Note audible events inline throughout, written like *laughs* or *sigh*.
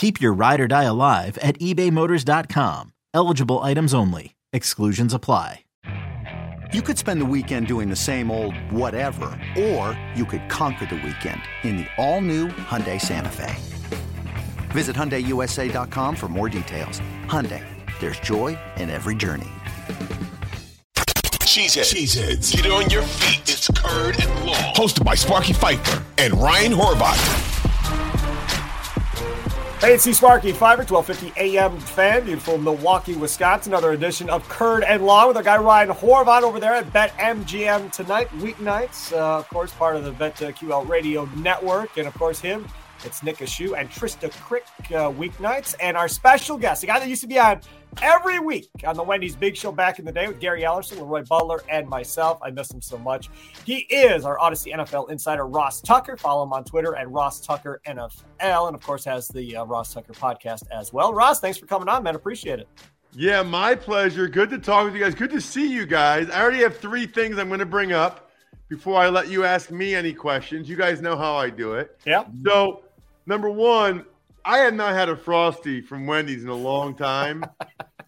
Keep your ride or die alive at ebaymotors.com. Eligible items only. Exclusions apply. You could spend the weekend doing the same old whatever, or you could conquer the weekend in the all-new Hyundai Santa Fe. Visit HyundaiUSA.com for more details. Hyundai, there's joy in every journey. Cheeseheads. Cheeseheads. Get on your feet. It's Curd and Long. Hosted by Sparky Fifer and Ryan Horvat. Hey, it's C Sparky Fifer, 1250 AM fan, beautiful Milwaukee, Wisconsin. Another edition of Curd and Long with our guy Ryan Horvat over there at BetMGM tonight, weeknights. Uh, of course, part of the BetQL Radio Network. And of course, him, it's Nick Ashooh and Trysta Krick uh, weeknights. And our special guest, the guy that used to be on every week on the Wendy's Big Show back in the day with Gary Ellerson, Leroy Butler, and myself. I miss him so much. He is our Audacy NFL insider, Ross Tucker. Follow him on Twitter at Ross Tucker NFL, and of course has the uh, Ross Tucker podcast as well. Ross, thanks for coming on, man. Appreciate it. Yeah, my pleasure. Good to talk with you guys. Good to see you guys. I already have three things I'm going to bring up before I let you ask me any questions. You guys know how I do it. Yeah. So, number one, I have not had a frosty from Wendy's in a long time.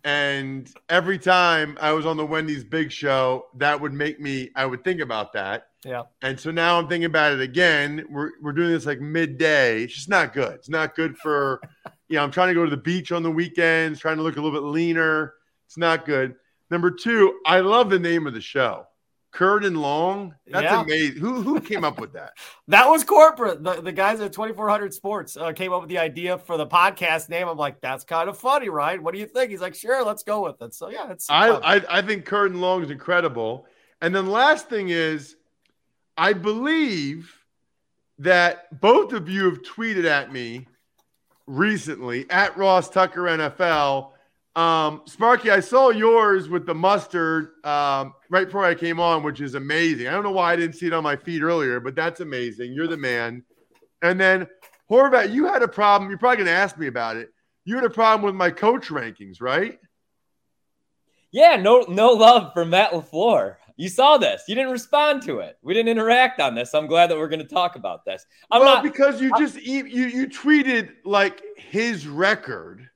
and every time I was on the Wendy's Big Show, that would make me, I would think about that. Yeah. And so now I'm thinking about it again. We're, we're doing this like midday. It's just not good. It's not good for, you know, I'm trying to go to the beach on the weekends, trying to look a little bit leaner. It's not good. Number two, I love the name of the show. Curd and Long. That's Yeah. amazing. Who who came up with that? *laughs* That was corporate. The, the guys at 2400 Sports uh, came up with the idea for the podcast name. I'm like, that's kind of funny, right? What do you think? He's like, sure, let's go with it. So, yeah, it's. I. I I think Curd and Long is incredible. And then last thing is, I believe that both of you have tweeted at me recently at Ross Tucker NFL. Um, Sparky, I saw yours with the mustard um, right before I came on, which is amazing. I don't know why I didn't see it on my feed earlier, but that's amazing. You're the man. And then Horvat, you had a problem. You're probably going to ask me about it. You had a problem with my coach rankings, right? Yeah, no, no love for Matt LaFleur. You saw this. You didn't respond to it. We didn't interact on this. I'm glad that we're going to talk about this. I'm well, not because you just you you tweeted like his record,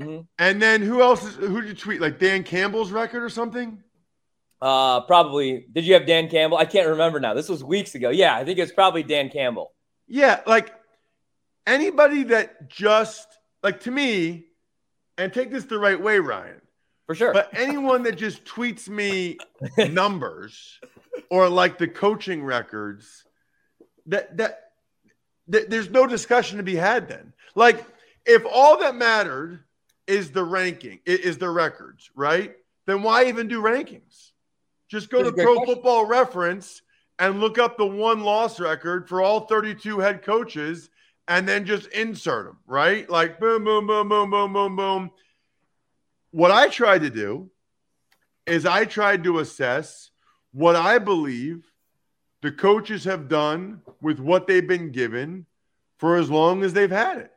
Mhm. and then who else? Is, who did you tweet? Like Dan Campbell's record or something? uh, probably. Did you have Dan Campbell? I can't remember now. This was weeks ago. Yeah, I think it's probably Dan Campbell. Yeah, like anybody that just like to me, and take this the right way, Ryan. For sure. But anyone that just tweets me *laughs* numbers or like the coaching records, that that, that there's no discussion to be had then. Like if all that mattered is the ranking, is the records, right? Then why even do rankings? Just go That's to Pro question. Football Reference and look up the one loss record for all 32 head coaches and then just insert them, right? Like boom, boom, boom, boom, boom, boom, boom. What I tried to do is I tried to assess what I believe the coaches have done with what they've been given for as long as they've had it.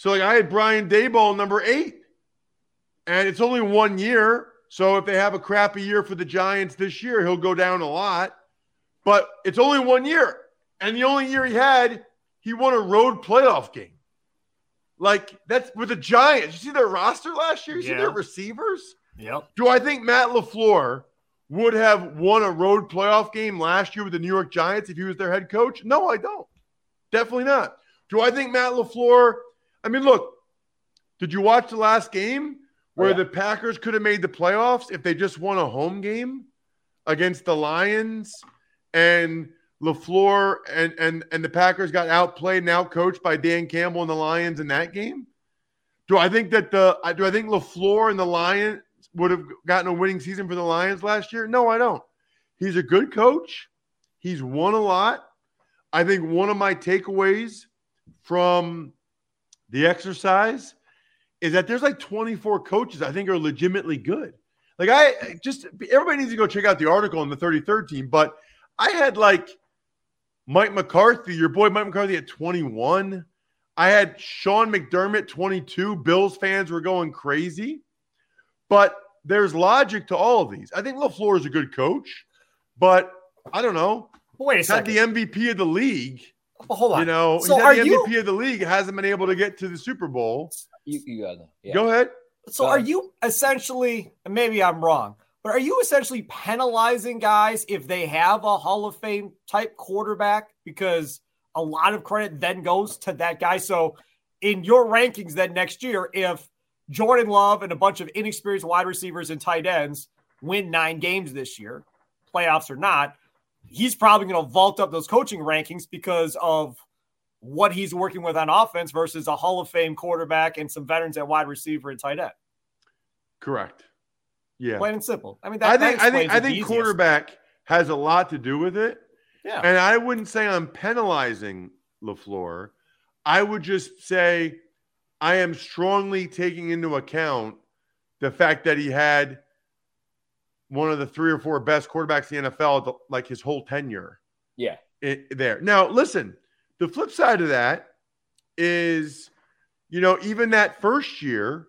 So, like, I had Brian Daboll number eight, and it's only one year. So, if they have a crappy year for the Giants this year, he'll go down a lot. But it's only one year. And the only year he had, he won a road playoff game. Like, that's with the Giants. You see their roster last year? You see their receivers? Yep. Do I think Matt LaFleur would have won a road playoff game last year with the New York Giants if he was their head coach? No, I don't. Definitely not. Do I think Matt LaFleur? I mean, look, did you watch the last game oh, where Oh, yeah. the Packers could have made the playoffs if they just won a home game against the Lions and LaFleur and and and the Packers got outplayed and outcoached by Dan Campbell and the Lions in that game? Do I think that the do I think LaFleur and the Lions would have gotten a winning season for the Lions last year? No, I don't. He's a good coach. He's won a lot. I think one of my takeaways from the exercise is that there's like 24 coaches I think are legitimately good. Like I just everybody needs to go check out the article on the 33rd team, but I had like Mike McCarthy, your boy Mike McCarthy at 21. I had Sean McDermott 22. Bills fans were going crazy. But there's logic to all of these. I think LaFleur is a good coach, but I don't know. Wait a second. the MVP of the league. Well, hold on. You know, So he's are had the you- MVP of the league, hasn't been able to get to the Super Bowl. You, you got. Yeah. Go ahead. So Go are ahead. you essentially, maybe I'm wrong, but are you essentially penalizing guys if they have a Hall of Fame type quarterback because a lot of credit then goes to that guy? So in your rankings then next year, if Jordan Love and a bunch of inexperienced wide receivers and tight ends win nine games this year, playoffs or not, he's probably going to vault up those coaching rankings because of what he's working with on offense versus a Hall of Fame quarterback and some veterans at wide receiver and tight end. Correct. Yeah. Plain and simple. I mean, that, I that think I think I think easiest. quarterback has a lot to do with it. Yeah. And I wouldn't say I'm penalizing LaFleur. I would just say I am strongly taking into account the fact that he had one of the three or four best quarterbacks in the NFL, the- like his whole tenure Yeah. i- there. Now, listen, the flip side of that is, you know, even that first year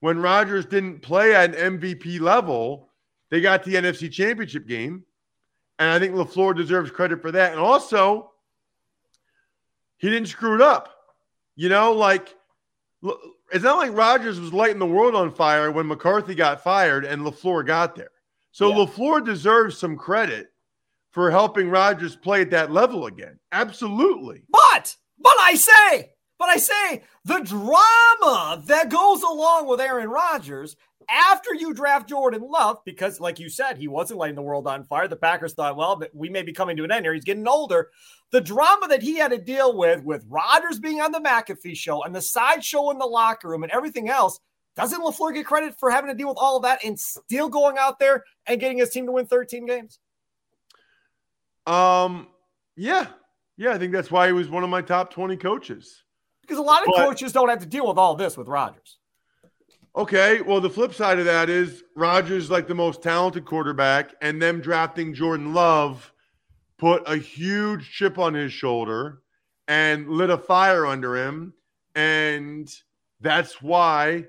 when Rodgers didn't play at an MVP level, they got the NFC Championship game. And I think LaFleur deserves credit for that. And also, he didn't screw it up. You know, like, it's not like Rodgers was lighting the world on fire when McCarthy got fired and LaFleur got there. So Yeah. LaFleur deserves some credit for helping Rodgers play at that level again. Absolutely. But, but I say, but I say the drama that goes along with Aaron Rodgers after you draft Jordan Love, because like you said, he wasn't lighting the world on fire. The Packers thought, well, we may be coming to an end here. He's getting older. The drama that he had to deal with, with Rodgers being on the McAfee show and the sideshow in the locker room and everything else, doesn't LaFleur get credit for having to deal with all of that and still going out there and getting his team to win 13 games? Um, yeah. Yeah, I think that's why he was one of my top 20 coaches. Because a lot of But- coaches don't have to deal with all this with Rodgers. Okay, well, the flip side of that is Rodgers like the most talented quarterback, and them drafting Jordan Love put a huge chip on his shoulder and lit a fire under him. And that's why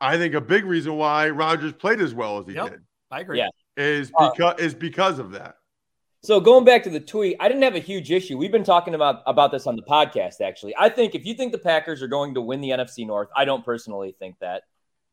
I think a big reason why Rodgers played as well as he Yep. did I agree. Yeah. is Uh, because is because of that. So going back to the tweet, I didn't have a huge issue. We've been talking about about this on the podcast. Actually, I think if you think the Packers are going to win the NFC North, I don't personally think that.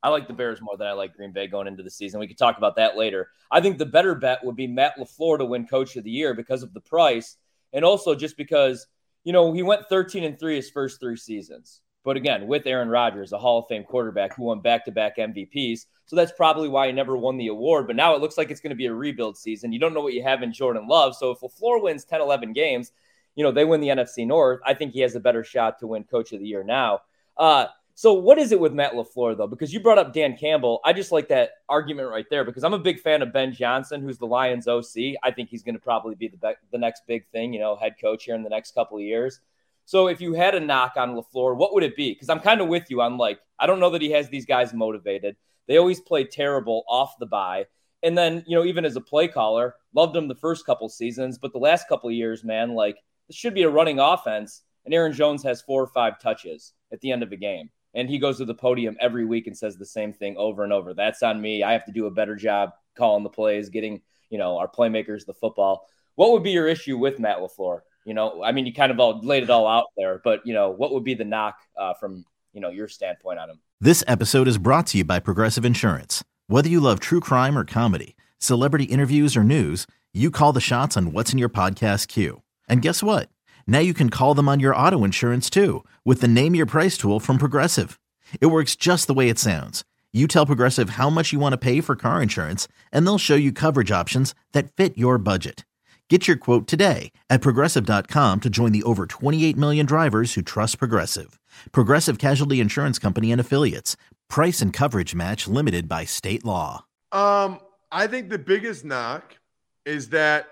I like the Bears more than I like Green Bay going into the season. We could talk about that later. I think the better bet would be Matt LaFleur to win Coach of the Year because of the price, and also just because you know he went 13 and three his first three seasons. But again, with Aaron Rodgers, a Hall of Fame quarterback who won back to back MVPs. So that's probably why he never won the award. But now it looks like it's going to be a rebuild season. You don't know what you have in Jordan Love. So if LaFleur wins 10, 11 games, you know, they win the NFC North. I think he has a better shot to win Coach of the Year now. Uh, so what is it with Matt LaFleur, though? Because you brought up Dan Campbell. I just like that argument right there because I'm a big fan of Ben Johnson, who's the Lions OC. I think he's going to probably be the, be- the next big thing, you know, head coach here in the next couple of years. So if you had a knock on LaFleur, what would it be? Because I'm kind of with you on like, I don't know that he has these guys motivated. They always play terrible off the bye. And then, you know, even as a play caller, loved him the first couple seasons, but the last couple years, man, like this should be a running offense. And Aaron Jones has four or five touches at the end of a game. And he goes to the podium every week and says the same thing over and over. That's on me. I have to do a better job calling the plays, getting, you know, our playmakers the football. What would be your issue with Matt LaFleur? You know, I mean, you kind of all laid it all out there, but, you know, what would be the knock uh, from, you know, your standpoint on him? This episode is brought to you by Progressive Insurance. Whether you love true crime or comedy, celebrity interviews or news, you call the shots on what's in your podcast queue. And guess what? Now you can call them on your auto insurance too with the Name Your Price tool from Progressive. It works just the way it sounds. You tell Progressive how much you want to pay for car insurance, and they'll show you coverage options that fit your budget. Get your quote today at progressive.com to join the over 28 million drivers who trust Progressive. Progressive Casualty Insurance Company and Affiliates. Price and coverage match limited by state law. Um, I think the biggest knock is that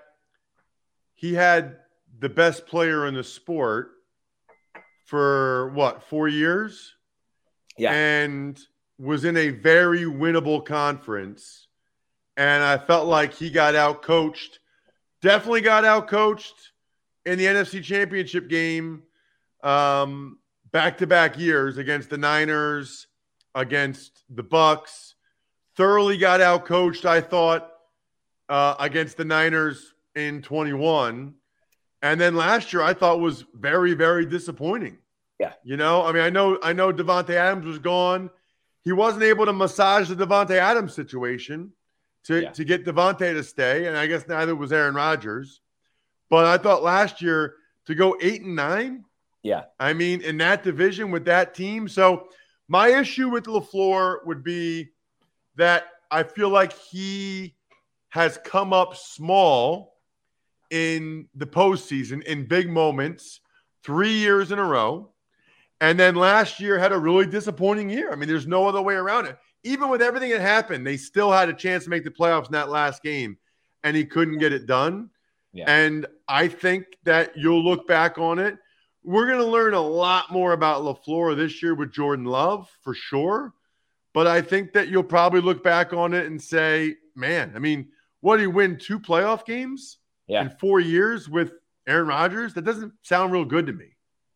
he had the best player in the sport for what, four years? Yeah. And was in a very winnable conference. And I felt like he got out coached, definitely got out coached in the NFC championship game um, back-to-back years against the Niners, against the Bucs. Thoroughly got out coached, I thought, uh, against the Niners in 21. And then last year, I thought was very, very disappointing. Yeah. You know, I mean, I know, I know Davante Adams was gone. He wasn't able to massage the Davante Adams situation to, Yeah. to get Davante to stay. And I guess neither was Aaron Rodgers. But I thought last year to go eight and nine, Yeah. I mean, in that division with that team. So my issue with LaFleur would be that I feel like he has come up small in the postseason in big moments, three years in a row. And then last year had a really disappointing year. I mean, there's no other way around it. Even with everything that happened, they still had a chance to make the playoffs in that last game, and he couldn't get it done. Yeah. And I think that you'll look back on it. We're going to learn a lot more about LaFleur this year with Jordan Love for sure. But I think that you'll probably look back on it and say, man, I mean, what do you win two playoff games Yeah. in four years with Aaron Rodgers? That doesn't sound real good to me.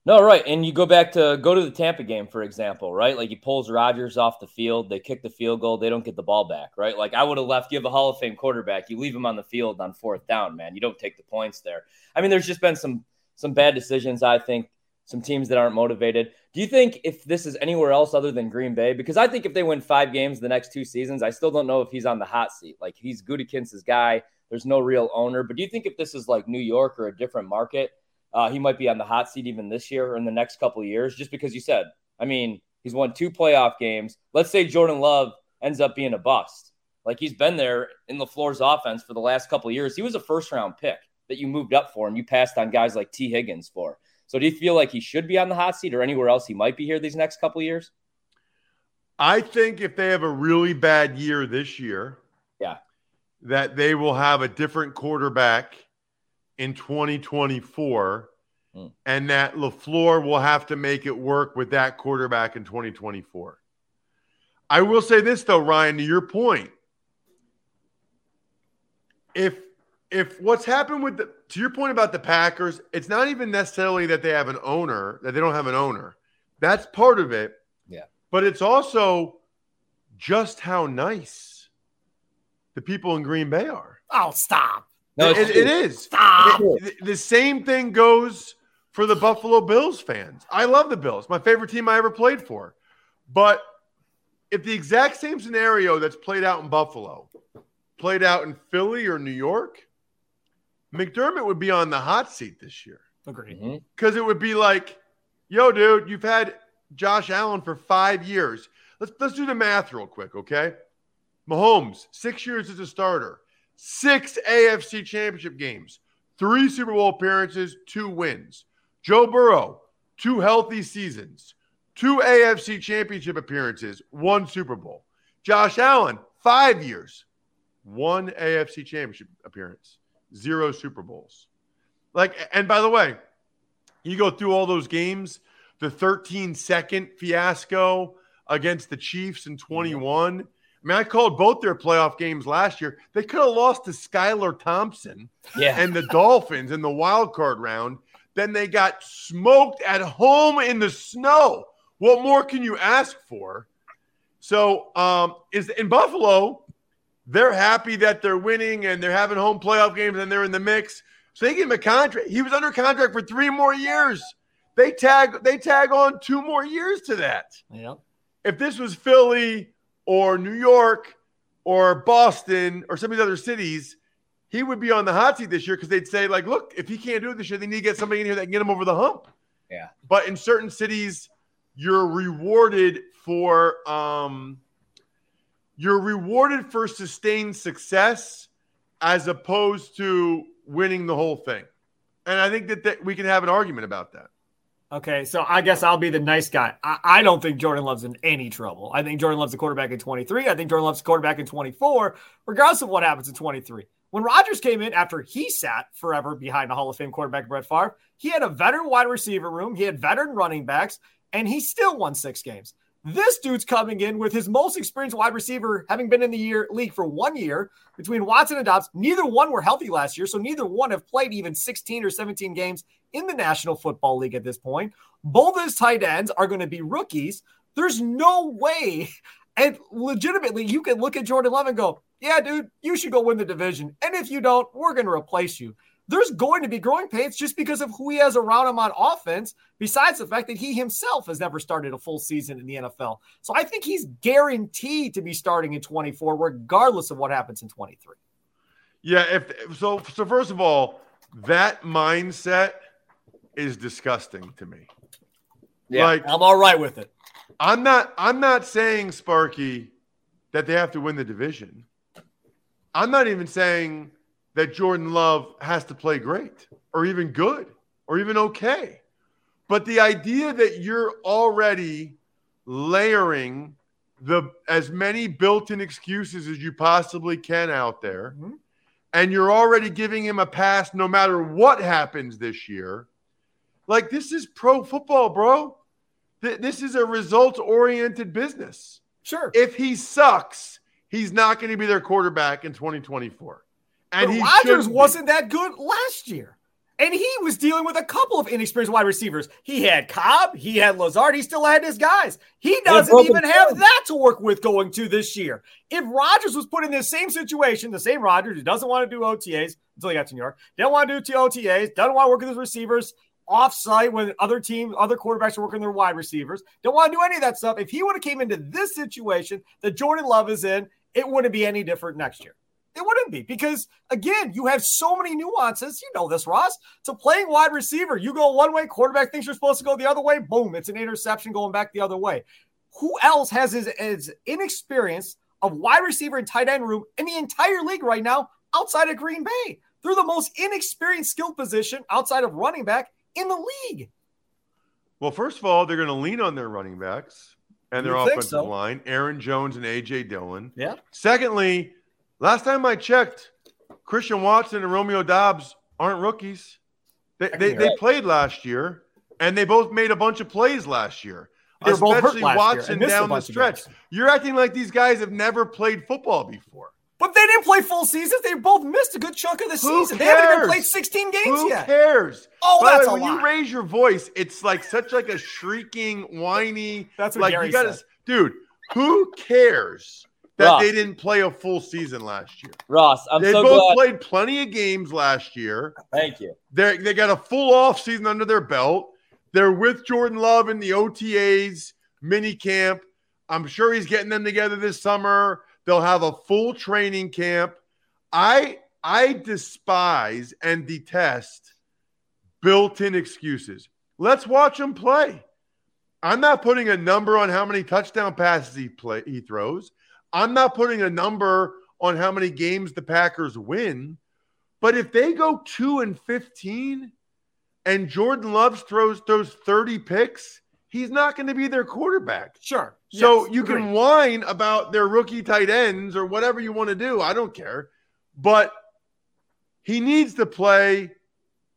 No, right. And you go back to go to the Tampa game, for example, right? Like he pulls Rodgers off the field, they kick the field goal, they don't get the ball back, right? Like I would have left, you have a Hall of Fame quarterback, you leave him on the field on fourth down, man. You don't take the points there. I mean, there's just been some some bad decisions, I think, some teams that aren't motivated. Do you think if this is anywhere else other than Green Bay? Because I think if they win five games the next two seasons, I still don't know if he's on the hot seat. Like he's Gutekunst's guy. There's no real owner. But do you think if this is like New York or a different market, uh, he might be on the hot seat even this year or in the next couple of years, just because you said, I mean, he's won two playoff games. Let's say Jordan Love ends up being a bust. Like he's been there in LaFleur's offense for the last couple of years. He was a first round pick that you moved up for and you passed on guys like Tee Higgins for. So do you feel like he should be on the hot seat or anywhere else he might be here these next couple of years? I think if they have a really bad year this year, Yeah. that they will have a different quarterback in 2024 Hmm. and that LaFleur will have to make it work with that quarterback in 2024. I will say this though, Ryan, to your point. If if what's happened with the to your point about the Packers, it's not even necessarily that they have an owner, that they don't have an owner. That's part of it. Yeah. But it's also just how nice the people in Green Bay are. Oh, stop. No, it's It- it is. Stop. It- the, the same thing goes for the Buffalo Bills fans. I love the Bills, my favorite team I ever played for. But if the exact same scenario that's played out in Buffalo played out in Philly or New York, McDermott would be on the hot seat this year Agreed. Mhm. because it would be like, yo, dude, you've had Josh Allen for five years. Let's let's do the math real quick, okay? Mahomes, six years as a starter, six AFC championship games, three Super Bowl appearances, two wins. Joe Burrow, two healthy seasons, two AFC championship appearances, one Super Bowl. Josh Allen, five years, one AFC championship appearance, zero Super Bowls. Like, and by the way, you go through all those games, the 13 second fiasco against the Chiefs in 21. I mean, I called both their playoff games last year. They could have lost to Skylar Thompson Yeah. and the Dolphins in the wild card round. Then they got smoked at home in the snow. What more can you ask for? So, um, is in Buffalo, they're happy that they're winning and they're having home playoff games and they're in the mix. So they give him a contract. He was under contract for three more years. They tag they tag on two more years to that. Yeah. If this was Philly or New York or Boston or some of these other cities, he would be on the hot seat this year because they'd say, like, look, if he can't do it this year, they need to get somebody in here that can get him over the hump. Yeah. But in certain cities, you're rewarded for um you're rewarded for sustained success as opposed to winning the whole thing. And I think that, that we can have an argument about that. Okay, so I guess I'll be the nice guy. I, I, don't think Jordan Love's in any trouble. I think Jordan Love's a quarterback in 23. I think Jordan Love's a quarterback in 24, regardless of what happens in 23. When Rodgers came in after he sat forever behind the Hall of Fame quarterback Brett Favre, he had a veteran wide receiver room, he had veteran running backs, and he still won six games. This dude's coming in with his most experienced wide receiver, having been in the year league for one year between Watson and Doubs. Neither one were healthy last year, so neither one have played even 16 or 17 games in the National Football League at this point. Both his tight ends are going to be rookies. There's no way, and legitimately, you can look at Jordan Love and go, "Yeah, dude, you should go win the division." And if you don't, we're going to replace you there's going to be growing pains just because of who he has around him on offense, besides the fact that he himself has never started a full season in the NFL. So I think he's guaranteed to be starting in 24, regardless of what happens in 23. Yeah, if so so first of all, that mindset is disgusting to me. Yeah, like, I'm all right with it. I'm not I'm not saying Sparky that they have to win the division. I'm not even saying that Jordan Love has to play great or even good or even okay. But the idea that you're already layering the as many built-in excuses as you possibly can out there mm-hmm. and you're already giving him a pass no matter what happens this year like this is pro football bro this is a results oriented business sure if he sucks he's not going to be their quarterback in 2024 and but Rodgers wasn't that good last year. And he was dealing with a couple of inexperienced wide receivers. He had Cobb, he had Lazard, he still had his guys. He doesn't even have that to work with going to this year. If Rodgers was put in this same situation, the same Rodgers who doesn't want to do OTAs until he got to New York, didn't want to do OTAs, doesn't want to work with his receivers off-site when other teams, other quarterbacks are working their wide receivers, don't want to do any of that stuff. If he would have came into this situation that Jordan Love is in, it wouldn't be any different next year. It wouldn't be because again, you have so many nuances. You know this, Ross. To playing wide receiver, you go one way, quarterback thinks you're supposed to go the other way. Boom, it's an interception going back the other way. Who else has his, his inexperience of wide receiver and tight end room in the entire league right now outside of Green Bay? They're the most inexperienced skill position outside of running back in the league. Well, first of all, they're going to lean on their running backs and their offensive so. line, Aaron Jones and AJ Dillon. Yeah. Secondly, Last time I checked, Christian Watson and Romeo Doubs aren't rookies. They, they, they played last year, and they both made a bunch of plays last year. They're especially Watson down the stretch. You're acting like these guys have never played football before. But they didn't play full seasons. They both missed a good chunk of the Who season. Cares? They haven't even played 16 games Who yet. Who cares? Oh, By that's way, a when lot. you raise your voice, it's like such like a shrieking, whiny. That's what like Gary you gotta, said. dude. Who cares? That Ross. they didn't play a full season last year. Ross, I'm they so both glad. played plenty of games last year. Thank you. They they got a full off season under their belt. They're with Jordan Love in the OTAs mini camp. I'm sure he's getting them together this summer. They'll have a full training camp. I I despise and detest built-in excuses. Let's watch him play. I'm not putting a number on how many touchdown passes he play he throws. I'm not putting a number on how many games the Packers win, but if they go 2 and 15 and Jordan Love throws those 30 picks, he's not going to be their quarterback. Sure. So yes, you agreed. can whine about their rookie tight ends or whatever you want to do. I don't care. But he needs to play.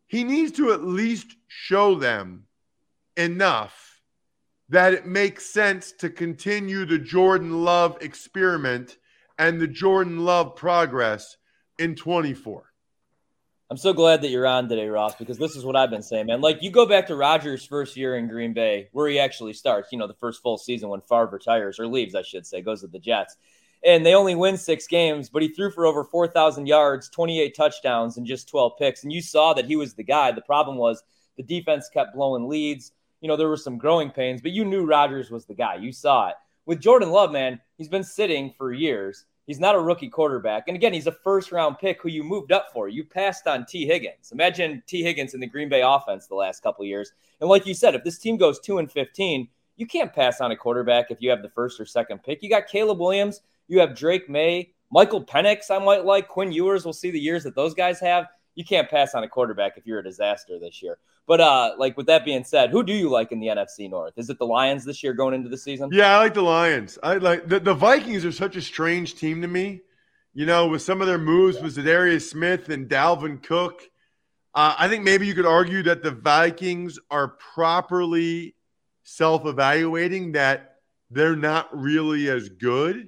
He needs to at least show them enough that it makes sense to continue the Jordan Love experiment and the Jordan Love progress in 24. I'm so glad that you're on today, Ross, because this is what I've been saying, man. Like you go back to Rodgers' first year in Green Bay, where he actually starts, you know, the first full season when Favre retires or leaves, I should say, goes to the Jets. And they only win six games, but he threw for over 4,000 yards, 28 touchdowns, and just 12 picks. And you saw that he was the guy. The problem was the defense kept blowing leads you know, there were some growing pains, but you knew Rodgers was the guy. You saw it. With Jordan Love, man, he's been sitting for years. He's not a rookie quarterback. And again, he's a first round pick who you moved up for. You passed on Tee Higgins. Imagine Tee Higgins in the Green Bay offense the last couple years. And like you said, if this team goes 2 and 15, you can't pass on a quarterback if you have the first or second pick. You got Caleb Williams You have Drake Maye, Michael Penix. I might like Quinn Ewers. We'll see the years that those guys have. You can't pass on a quarterback if you're a disaster this year. But uh, like with that being said, who do you like in the NFC North? Is it the Lions this year going into the season? Yeah, I like the Lions. I like the, the Vikings are such a strange team to me. You know, with some of their moves with Za'Darius Smith and Dalvin Cook. Uh, I think maybe you could argue that the Vikings are properly self-evaluating that they're not really as good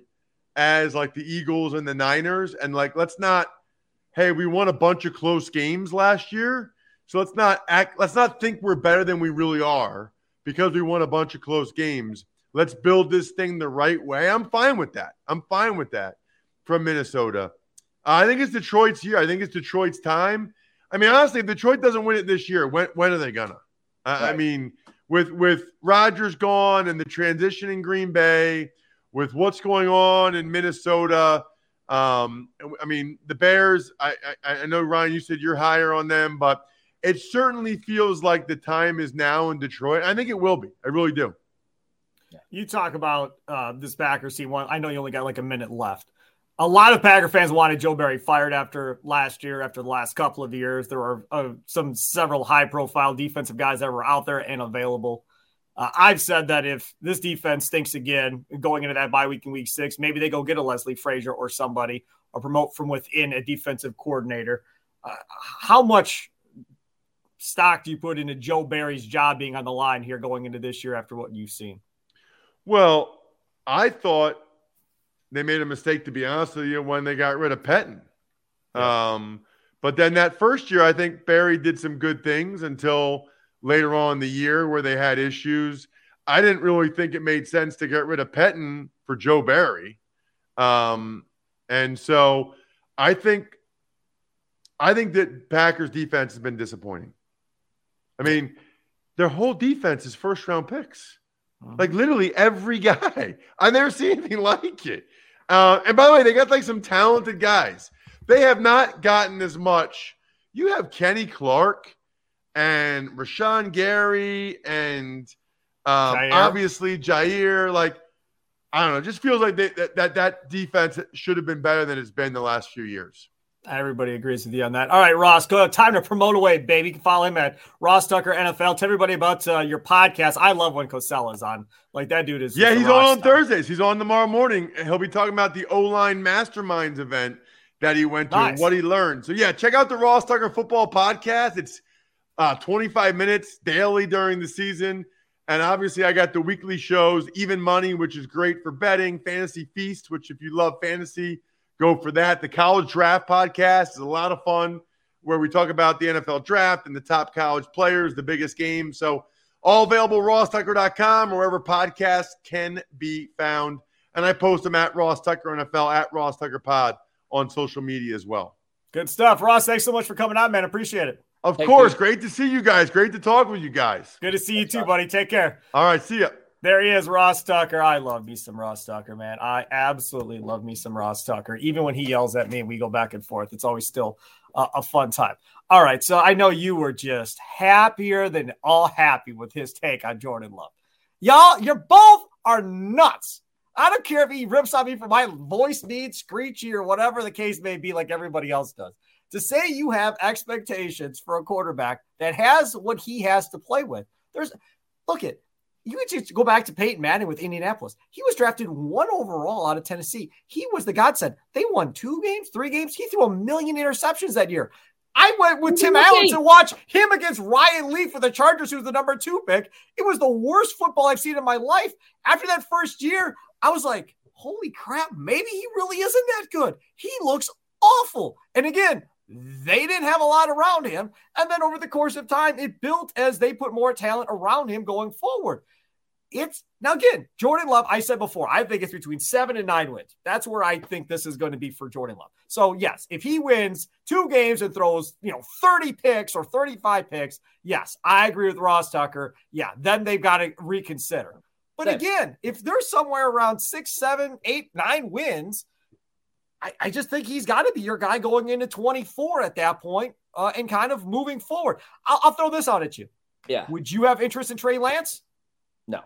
as like the Eagles and the Niners. And like, let's not hey, we won a bunch of close games last year. So let's not act, let's not think we're better than we really are because we won a bunch of close games. Let's build this thing the right way. I'm fine with that. I'm fine with that from Minnesota. Uh, I think it's Detroit's year. I think it's Detroit's time. I mean, honestly, if Detroit doesn't win it this year, when when are they gonna? Uh, right. I mean, with with Rodgers gone and the transition in Green Bay, with what's going on in Minnesota, um, I mean, the Bears, I, I, I know, Ryan, you said you're higher on them, but it certainly feels like the time is now in Detroit. I think it will be. I really do. You talk about uh, this Packers team. One, I know you only got like a minute left. A lot of Packer fans wanted Joe Barry fired after last year, after the last couple of years. There are uh, some several high profile defensive guys that were out there and available. Uh, I've said that if this defense stinks again going into that bye week in week six, maybe they go get a Leslie Frazier or somebody or promote from within a defensive coordinator. Uh, how much stock do you put into Joe Barry's job being on the line here going into this year after what you've seen? Well, I thought they made a mistake, to be honest with you, when they got rid of. Yeah. Um, but then that first year, I think Barry did some good things until later on in the year where they had issues. I didn't really think it made sense to get rid of Pettine for Joe Barry. Um, and so I think I think that Packers defense has been disappointing. I mean, their whole defense is first round picks. Like literally every guy. *laughs* I've never seen anything like it. Uh, and by the way, they got like some talented guys. They have not gotten as much. You have Kenny Clark and Rashan Gary and um, Jaire. obviously Jaire. Like, I don't know, just feels like they, that, that that defense should have been better than it's been the last few years. Everybody agrees with you on that. All right, Ross, go time to promote away, baby. You can follow him at Ross Tucker NFL. Tell everybody about uh, your podcast. I love when Cosella's on. Like that dude is. Yeah, he's on on Thursdays. He's on tomorrow morning. He'll be talking about the O line Masterminds event that he went to nice. and what he learned. So yeah, check out the Ross Tucker Football Podcast. It's uh, 25 minutes daily during the season. And obviously, I got the weekly shows, Even Money, which is great for betting, Fantasy Feast, which, if you love fantasy, go for that. The College Draft Podcast is a lot of fun where we talk about the NFL draft and the top college players, the biggest game. So, all available rosstucker.com or wherever podcasts can be found. And I post them at Ross Tucker NFL, at Ross Tucker Pod on social media as well. Good stuff. Ross, thanks so much for coming on, man. Appreciate it. Of Take course. Care. Great to see you guys. Great to talk with you guys. Good to see you too, buddy. Take care. All right. See ya. There he is, Ross Tucker. I love me some Ross Tucker, man. I absolutely love me some Ross Tucker. Even when he yells at me and we go back and forth, it's always still a, a fun time. All right. So I know you were just happier than all happy with his take on Jordan Love. Y'all, you're both are nuts. I don't care if he rips on me for my voice needs screechy or whatever the case may be, like everybody else does to say you have expectations for a quarterback that has what he has to play with. There's look at you can just go back to Peyton Manning with Indianapolis. He was drafted one overall out of Tennessee. He was the godsend. They won two games, three games. He threw a million interceptions that year. I went with Tim Allen to watch him against Ryan Leaf for the Chargers, who's the number two pick. It was the worst football I've seen in my life. After that first year, I was like, holy crap, maybe he really isn't that good. He looks awful. And again, they didn't have a lot around him. And then over the course of time, it built as they put more talent around him going forward. It's now again, Jordan Love. I said before, I think it's between seven and nine wins. That's where I think this is going to be for Jordan Love. So, yes, if he wins two games and throws, you know, 30 picks or 35 picks, yes, I agree with Ross Tucker. Yeah, then they've got to reconsider. But again, if they're somewhere around six, seven, eight, nine wins, I, I just think he's got to be your guy going into 24 at that point, uh, and kind of moving forward. I'll, I'll throw this out at you. Yeah. Would you have interest in Trey Lance? No.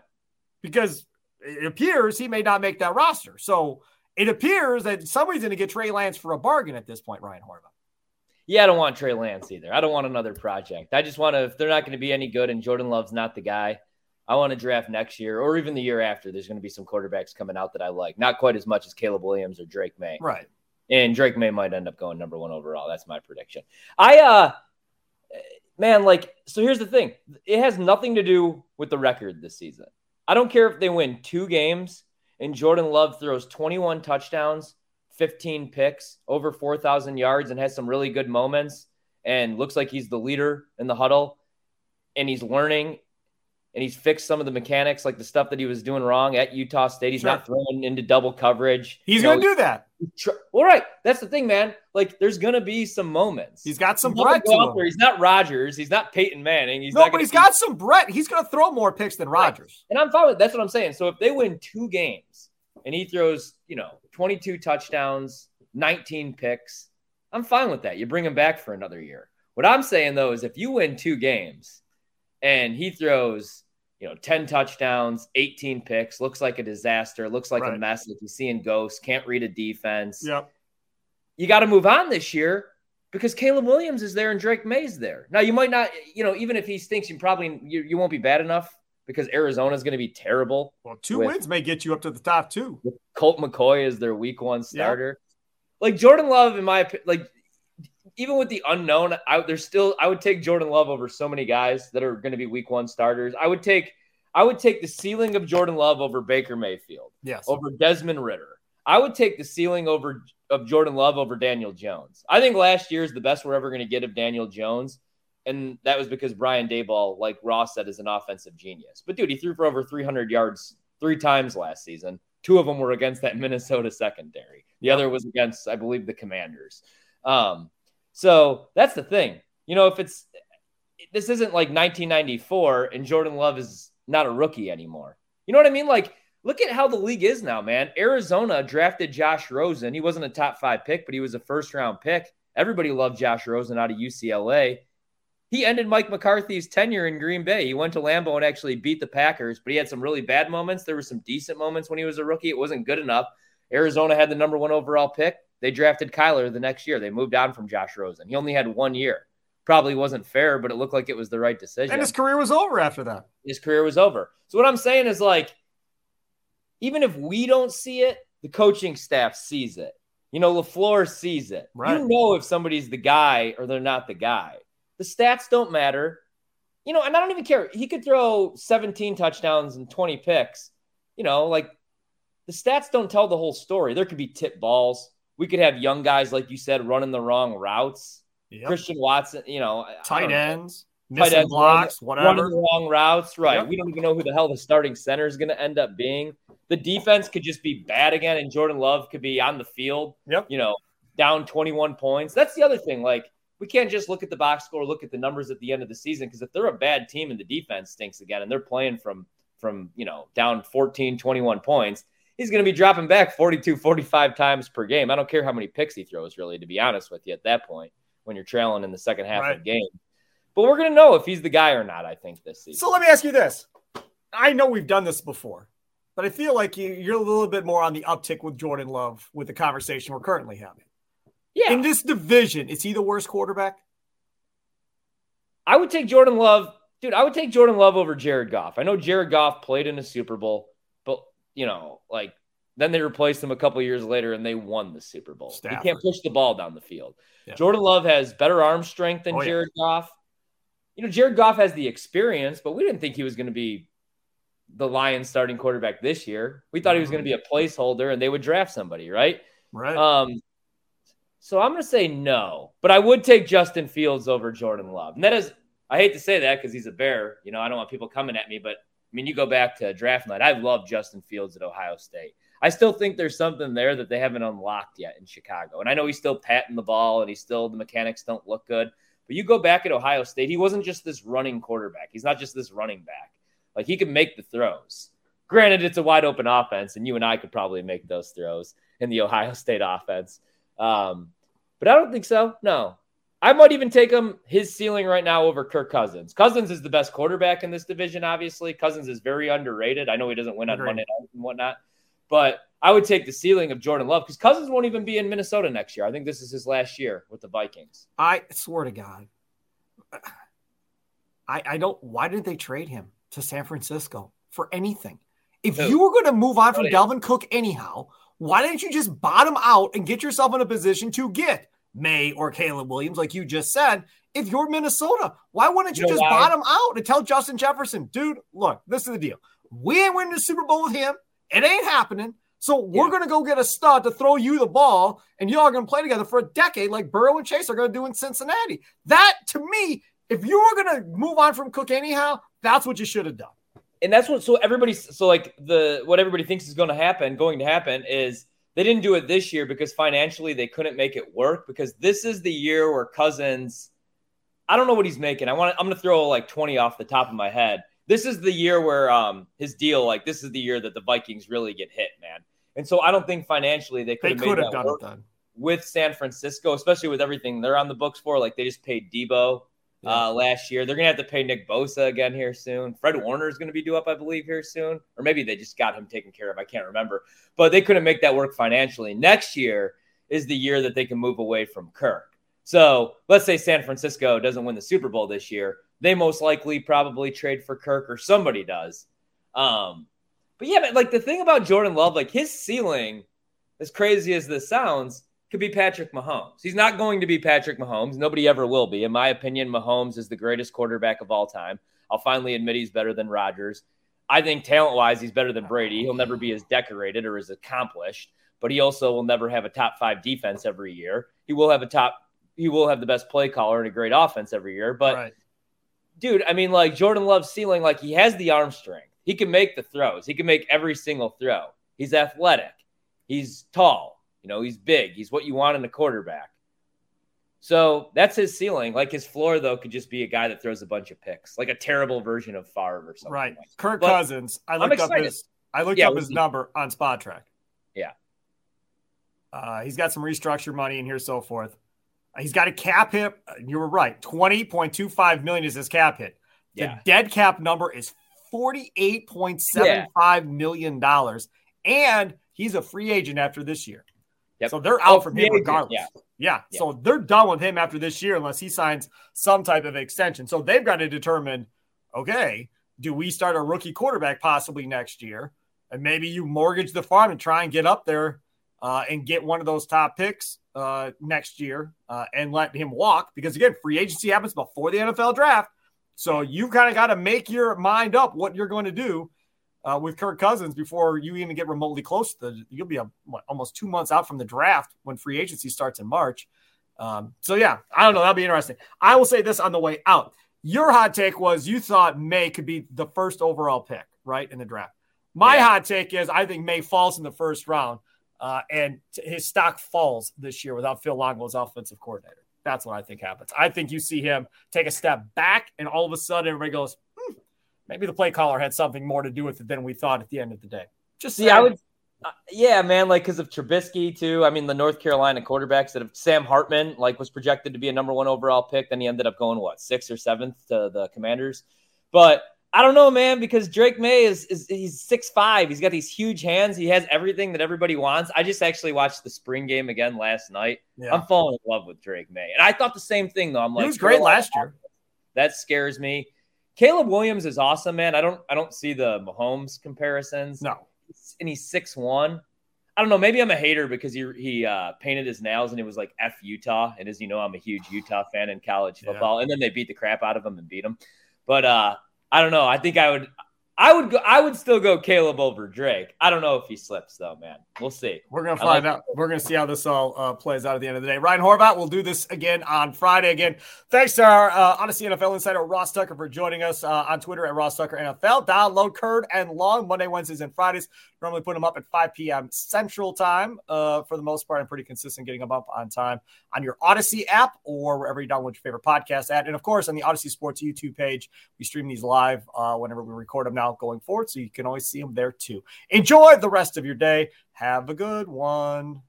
Because it appears he may not make that roster. So it appears that somebody's going to get Trey Lance for a bargain at this point, Ryan Horvat. Yeah, I don't want Trey Lance either. I don't want another project. I just want to, if they're not going to be any good and Jordan Love's not the guy, I want to draft next year or even the year after. There's going to be some quarterbacks coming out that I like. Not quite as much as Caleb Williams or Drake Maye. Right. And Drake Maye might end up going number one overall. That's my prediction. I, uh, man, like, so here's the thing it has nothing to do with the record this season. I don't care if they win two games and Jordan Love throws 21 touchdowns, 15 picks, over 4,000 yards, and has some really good moments and looks like he's the leader in the huddle and he's learning and he's fixed some of the mechanics, like the stuff that he was doing wrong at Utah State. He's sure. not throwing into double coverage. He's going to do that. All right, that's the thing, man. Like, there's going to be some moments. He's got some Brett to him. He's not Rodgers. He's not Peyton Manning. He's no, but he's be... got some Brett. He's going to throw more picks than Rodgers. Right. And I'm fine with that's what I'm saying. So if they win two games and he throws, you know, 22 touchdowns, 19 picks, I'm fine with that. You bring him back for another year. What I'm saying though is if you win two games and he throws you know, 10 touchdowns, 18 picks, looks like a disaster, looks like right. a mess. If you see in ghosts, can't read a defense. Yep. You got to move on this year because Caleb Williams is there and Drake Maye's there. Now you might not, you know, even if he stinks, you probably you, you won't be bad enough because Arizona is going to be terrible. Well, two with, wins may get you up to the top two. Colt McCoy is their week one starter. Yep. Like Jordan Love, in my opinion, like even with the unknown, I, there's still I would take Jordan Love over so many guys that are going to be Week One starters. I would take I would take the ceiling of Jordan Love over Baker Mayfield. Yes. Over Desmond Ridder. I would take the ceiling over of Jordan Love over Daniel Jones. I think last year is the best we're ever going to get of Daniel Jones. And that was because Brian Daboll, like Ross said, is an offensive genius. But dude, he threw for over 300 yards three times last season. Two of them were against that *laughs* Minnesota secondary. The other was against, I believe, the Commanders. Um, so that's the thing. You know, if it's this isn't like 1994 and Jordan Love is not a rookie anymore. You know what I mean? Like, look at how the league is now, man. Arizona drafted Josh Rosen. He wasn't a top five pick, but he was a first round pick. Everybody loved Josh Rosen out of UCLA. He ended Mike McCarthy's tenure in Green Bay. He went to Lambeau and actually beat the Packers, but he had some really bad moments. There were some decent moments when he was a rookie. It wasn't good enough. Arizona had the number one overall pick. They drafted Kyler the next year. They moved on from Josh Rosen. He only had one year. Probably wasn't fair, but it looked like it was the right decision. And his career was over after that. His career was over. So what I'm saying is like, even if we don't see it, the coaching staff sees it. You know, LaFleur sees it. Right. You know if somebody's the guy or they're not the guy. The stats don't matter. You know, and I don't even care. He could throw 17 touchdowns and 20 picks. You know, like the stats don't tell the whole story. There could be tip balls. We could have young guys, like you said, running the wrong routes. Yep. Christian Watson, you know, tight ends, know, missing tight blocks, running, whatever. Running the wrong routes, right? Yep. We don't even know who the hell the starting center is going to end up being. The defense could just be bad again, and Jordan Love could be on the field, yep. you know, down 21 points. That's the other thing. Like, we can't just look at the box score, look at the numbers at the end of the season, because if they're a bad team and the defense stinks again and they're playing from, from, you know, down 14, 21 points, he's going to be dropping back 42, 45 times per game. I don't care how many picks he throws, really, to be honest with you at that point when you're trailing in the second half right. of the game. But we're going to know if he's the guy or not, I think, this season. So let me ask you this. I know we've done this before, but I feel like you, are a little bit more on the uptick with Jordan Love with the conversation we're currently having. Yeah. In this division, is he the worst quarterback? I would take Jordan Love. Dude, I would take Jordan Love over Jared Goff. I know Jared Goff played in a Super Bowl you know, like then they replaced him a couple years later and they won the Super Bowl. Stafford. He can't push the ball down the field. Yeah. Jordan Love has better arm strength than oh, Jared yeah. Goff. You know, Jared Goff has the experience, but we didn't think he was going to be the Lions starting quarterback this year. We thought he was going to be a placeholder and they would draft somebody, right? Right. Um, so I'm going to say no, but I would take Justin Fields over Jordan Love. And that is, I hate to say that because he's a bear. You know, I don't want people coming at me, but mean, you go back to draft night. I love Justin Fields at Ohio State. I still think there's something there that they haven't unlocked yet in Chicago. And I know he's still patting the ball and he's still, the mechanics don't look good. But you go back at Ohio State, he wasn't just this running quarterback. He's not just this running back. Like he could make the throws. Granted, it's a wide open offense, and you and I could probably make those throws in the Ohio State offense. Um, but I don't think so. No, I might even take him his ceiling right now over Kirk Cousins. Cousins is the best quarterback in this division, obviously. Cousins is very underrated. I know he doesn't win on Monday night and whatnot, But I would take the ceiling of Jordan Love because Cousins won't even be in Minnesota next year. I think this is his last year with the Vikings. I swear to God, I, I don't. Why did they trade him to San Francisco for anything? If you were going to move on from Dalvin Cook anyhow, why didn't you just bottom out and get yourself in a position to get Maye or Caleb Williams, like you just said? If you're Minnesota, why wouldn't you, you know just why? bottom out and tell Justin Jefferson, dude, look, this is the deal. We ain't winning the Super Bowl with him. It ain't happening. So we're yeah. going to go get a stud to throw you the ball, and y'all are going to play together for a decade, like Burrow and Chase are going to do in Cincinnati. That, to me, if you were going to move on from Cook anyhow, that's what you should have done. And that's what. So everybody's so like the what everybody thinks is going to happen, going to happen is they didn't do it this year because financially they couldn't make it work. Because this is the year where Cousins, I don't know what he's making. I want. I'm going to throw like 20 off the top of my head this is the year where um his deal, like this is the year that the Vikings really get hit, man. And so I don't think financially they could they have, have done it then. with San Francisco, especially with everything they're on the books for. Like they just paid yeah. Uh, last year. They're gonna have to pay Nick Bosa again here soon. Fred Warner is gonna be due up, I believe, here soon, or maybe they just got him taken care of. I can't remember, but they couldn't make that work financially. Next year is the year that they can move away from Kirk. So let's say San Francisco doesn't win the Super Bowl this year they most likely probably trade for Kirk or somebody does. Um, but yeah, but like the thing about Jordan Love, like his ceiling, as crazy as this sounds, could be Patrick Mahomes. He's not going to be Patrick Mahomes. Nobody ever will be. In my opinion, Mahomes is the greatest quarterback of all time. I'll finally admit he's better than Rodgers. I think talent wise, he's better than Brady. He'll never be as decorated or as accomplished, but he also will never have a top five defense every year. He will have a top, he will have the best play caller and a great offense every year. But right dude, I mean, like Jordan Love's ceiling, like he has the arm strength. He can make the throws. He can make every single throw. He's athletic. He's tall. You know, he's big. He's what you want in a quarterback. So that's his ceiling. Like his floor, though, could just be a guy that throws a bunch of picks, like a terrible version of Favre or something. Right. Like Kirk but Cousins. I looked up his. I looked yeah, up his he, number on Spotrac. Yeah. Uh, he's got some restructure money in here, so forth. He's got a cap hit. You were right. 20.25 million is his cap hit. The yeah. dead cap number is forty-eight point seven five million dollars, and he's a free agent after this year. Yep. So they're out oh, from him regardless. Yeah. yeah. yeah. So they're done with him after this year unless he signs some type of extension. So they've got to determine okay, do we start a rookie quarterback possibly next year? And maybe you mortgage the farm and try and get up there uh, and get one of those top picks uh, next year uh, and let him walk because again, free agency happens before the NFL draft. So you kind of got to make your mind up what you're going to do uh, with Kirk Cousins before you even get remotely close to the. You'll be a, what, almost two months out from the draft when free agency starts in March. Um, so yeah, I don't know. That'll be interesting. I will say this on the way out. Your hot take was you thought Maye could be the first overall pick, right, in the draft. My yeah. hot take is I think Maye falls in the first round. Uh, and t- his stock falls this year without Phil Longo as offensive coordinator. That's what I think happens. I think you see him take a step back, and all of a sudden everybody goes, maybe the play caller had something more to do with it than we thought at the end of the day. Just yeah, I would. Uh, yeah, man, like because of Trubisky too. I mean, the North Carolina quarterbacks that have Sam Hartman like was projected to be a number one overall pick, then he ended up going what sixth or seventh to the Commanders. But I don't know, man, because Drake Maye is, is he's six five. He's got these huge hands. He has everything that everybody wants. I just actually watched the spring game again last night. Yeah. I'm falling in love with Drake Maye, and I thought the same thing though. I'm like, he was great last year. That scares me. Caleb Williams is awesome, man. I don't I don't see the Mahomes comparisons. No, and he's six one. I don't know. Maybe I'm a hater because he he uh, painted his nails and it was like F Utah. And as you know, I'm a huge Utah fan in college football. Yeah. And then they beat the crap out of him and beat him. But uh, I don't know. I think I would I would go. I would still go Caleb over Drake. I don't know if he slips though, man. We'll see. We're gonna find like out. We're gonna see how this all uh, plays out at the end of the day. Ryan Horvat will do this again on Friday. Again, thanks to our uh, Audacy NFL insider Ross Tucker for joining us uh, on Twitter at Ross Tucker NFL. Download Curd and Long Monday, Wednesdays, and Fridays. Normally put them up at 5 p.m. Central Time. Uh, for the most part, I'm pretty consistent getting them up on time on your Audacy app or wherever you download your favorite podcast at, and of course on the Audacy Sports YouTube page. We stream these live uh, whenever we record them now going forward, so you can always see them there too. Enjoy the rest of your day. Have a good one.